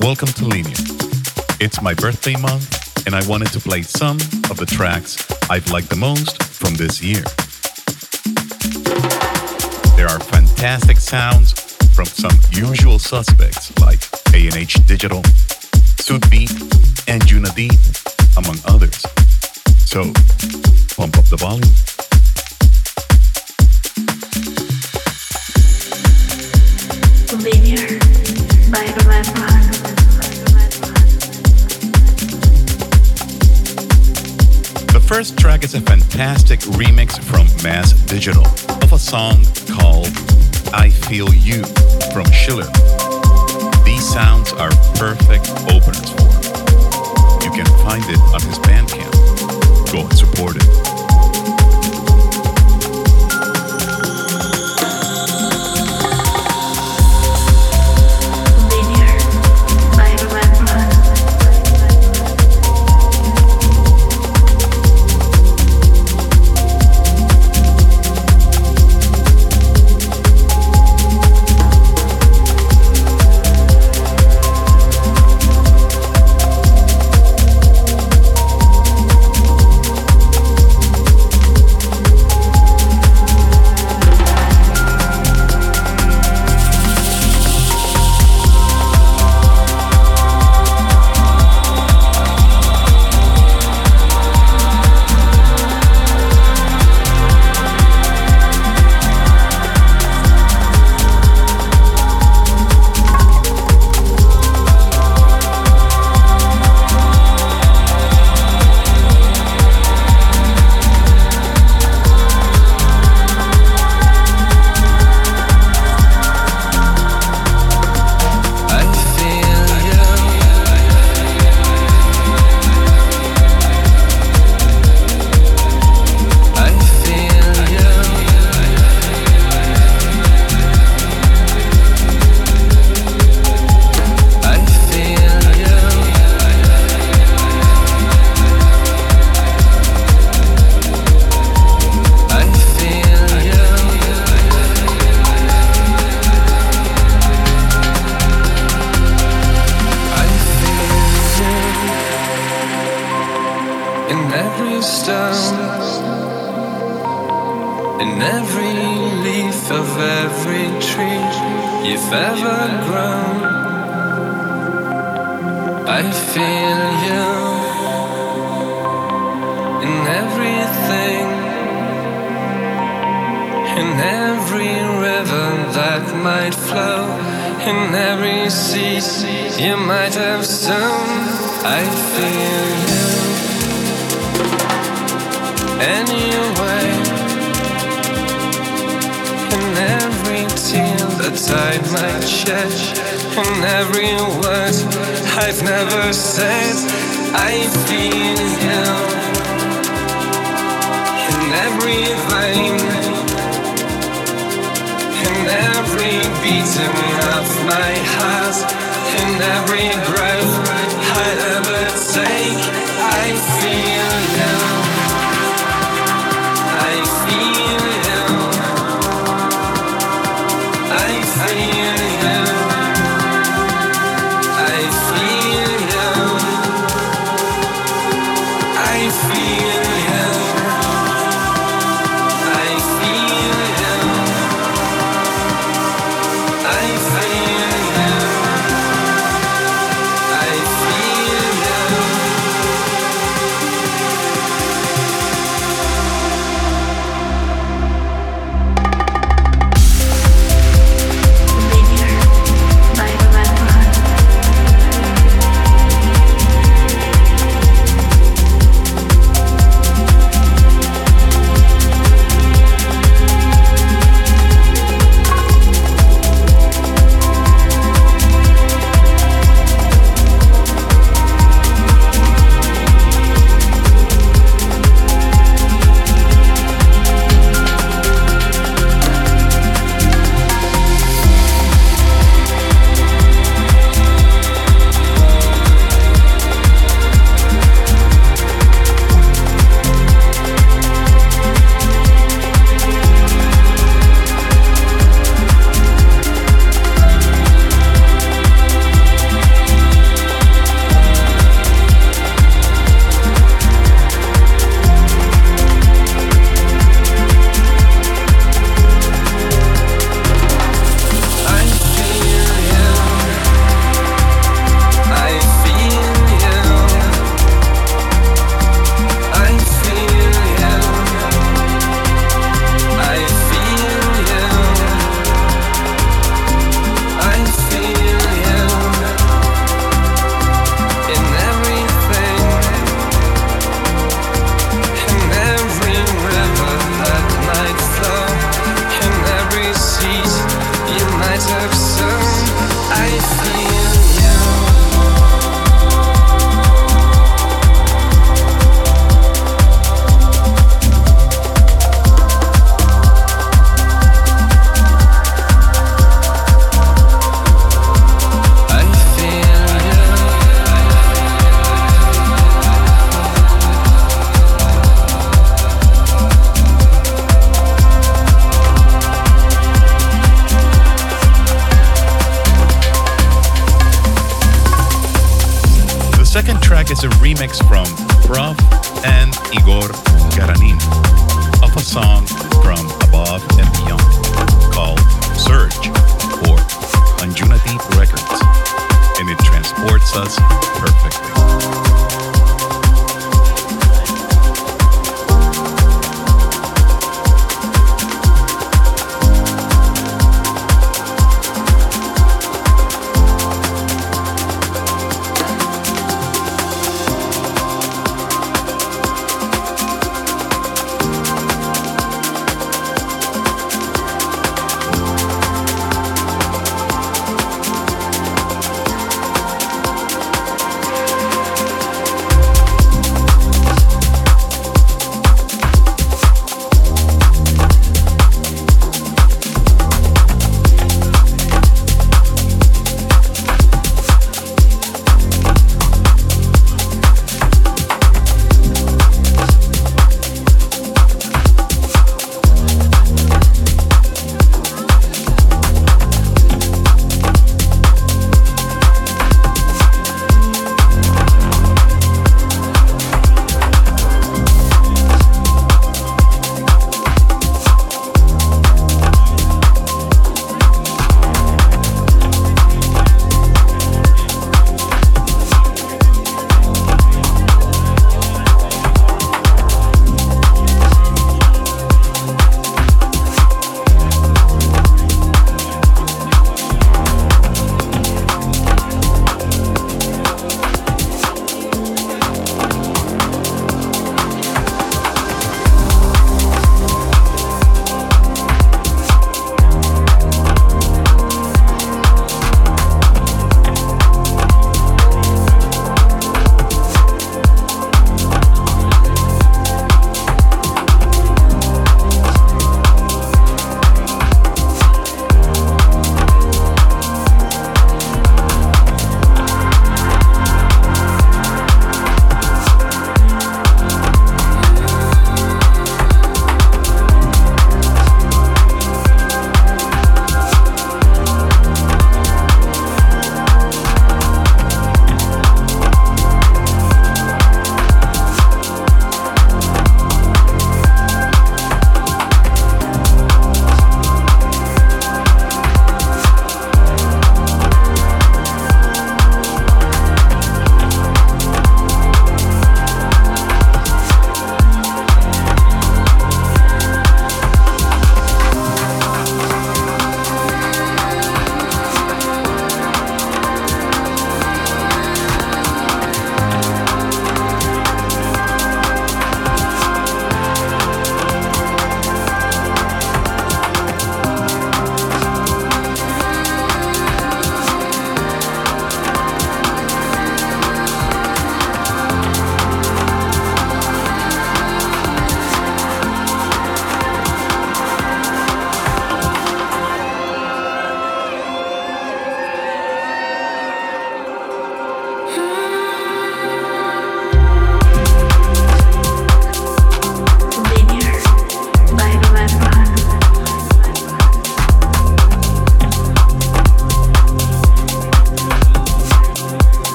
Welcome to Linear. It's my birthday month, and I wanted to play some of the tracks I've liked the most from this year. There are fantastic sounds from some usual suspects like A&H Digital, Sudbeat, Anjunadeep, among others. So, pump up the volume. Linear by Ruben first track is a fantastic remix from Mass Digital of a song called I Feel You from Schiller. These sounds are perfect openers for. You can find it on his Bandcamp. Go and support it. Every breath I ever take. I feel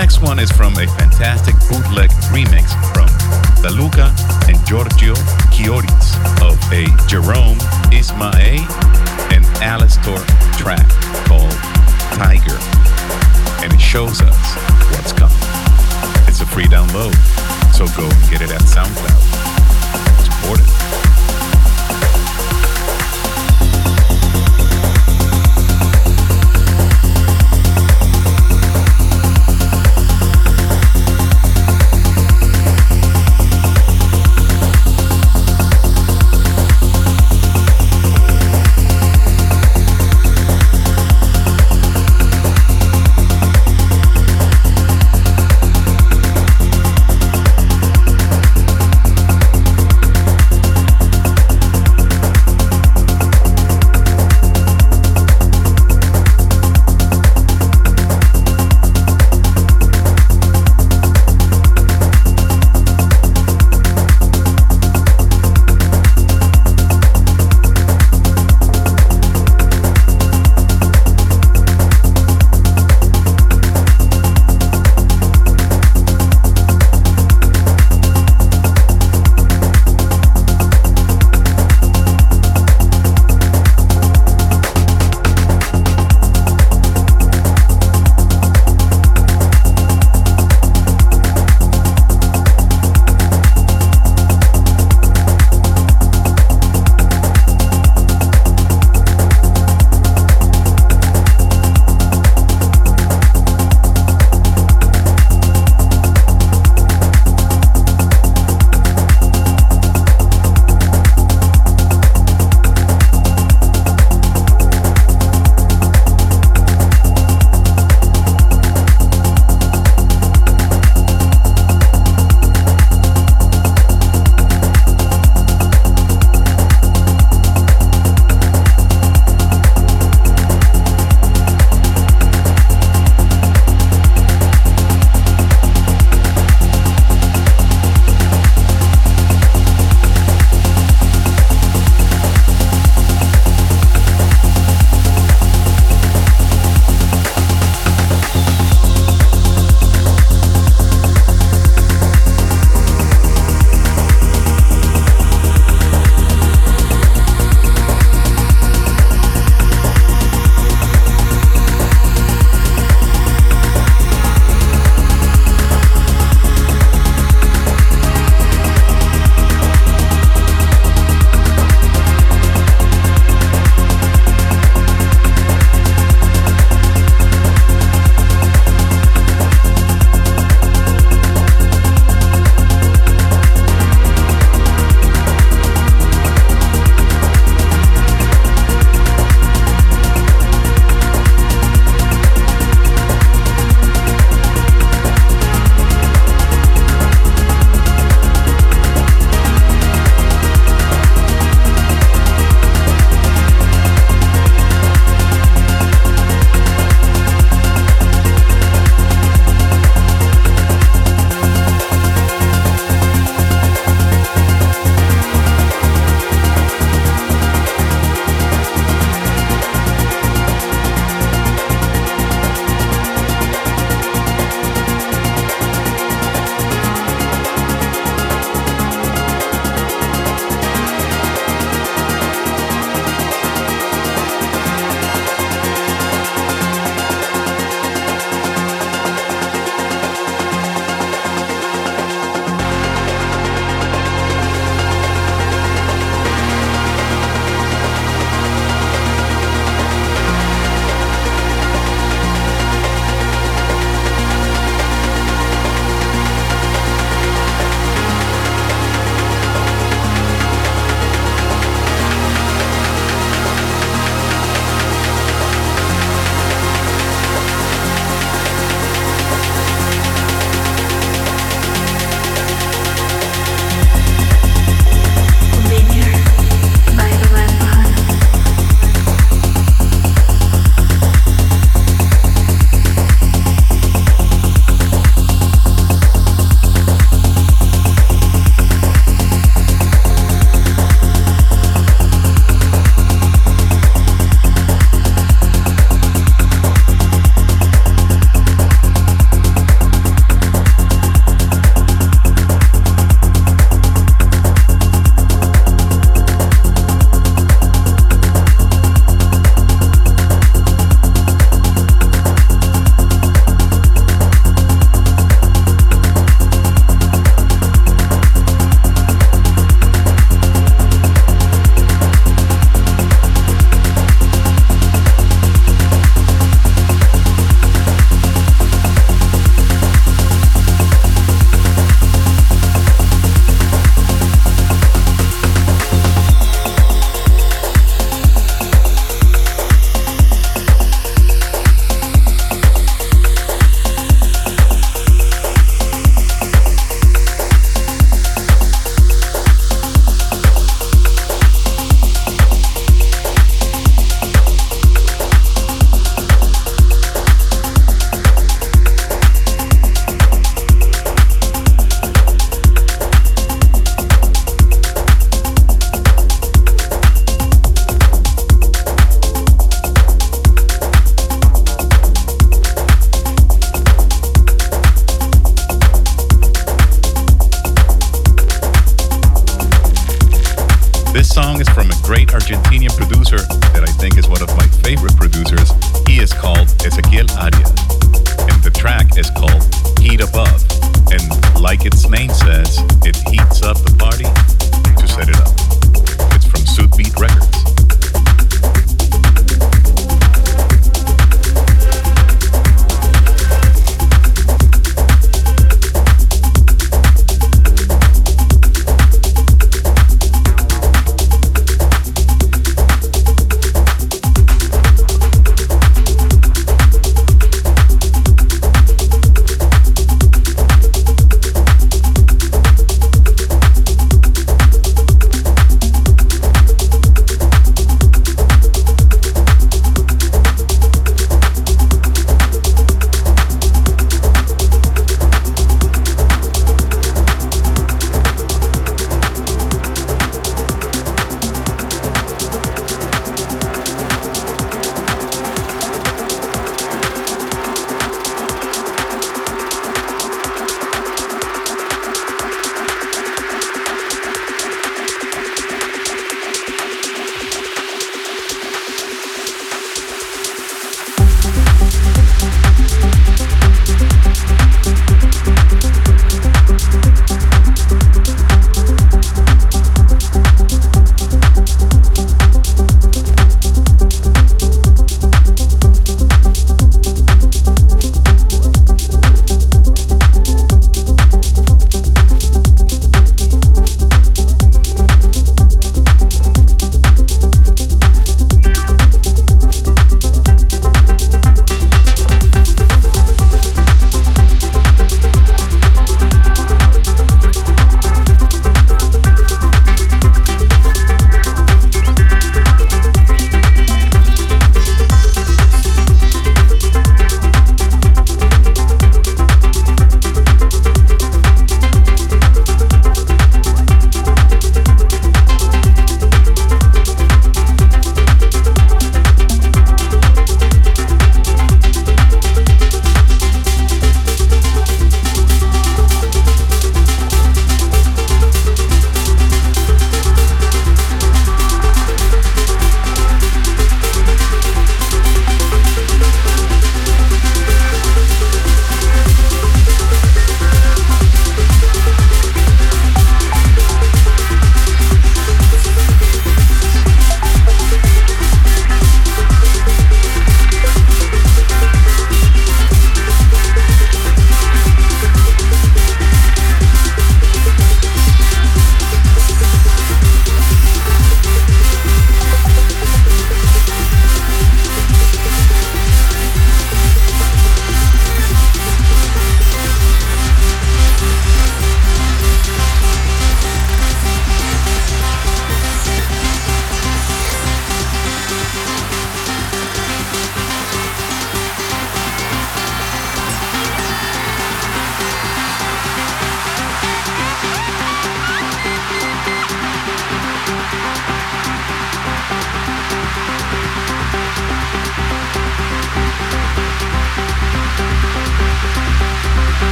next one is from a fantastic bootleg remix from Da Luka and Jorgio Kioris of a Jerome Isma-Ae and Alastor track called Tiger. And it shows us what's coming. It's a free download, so go and get it at SoundCloud. Support it.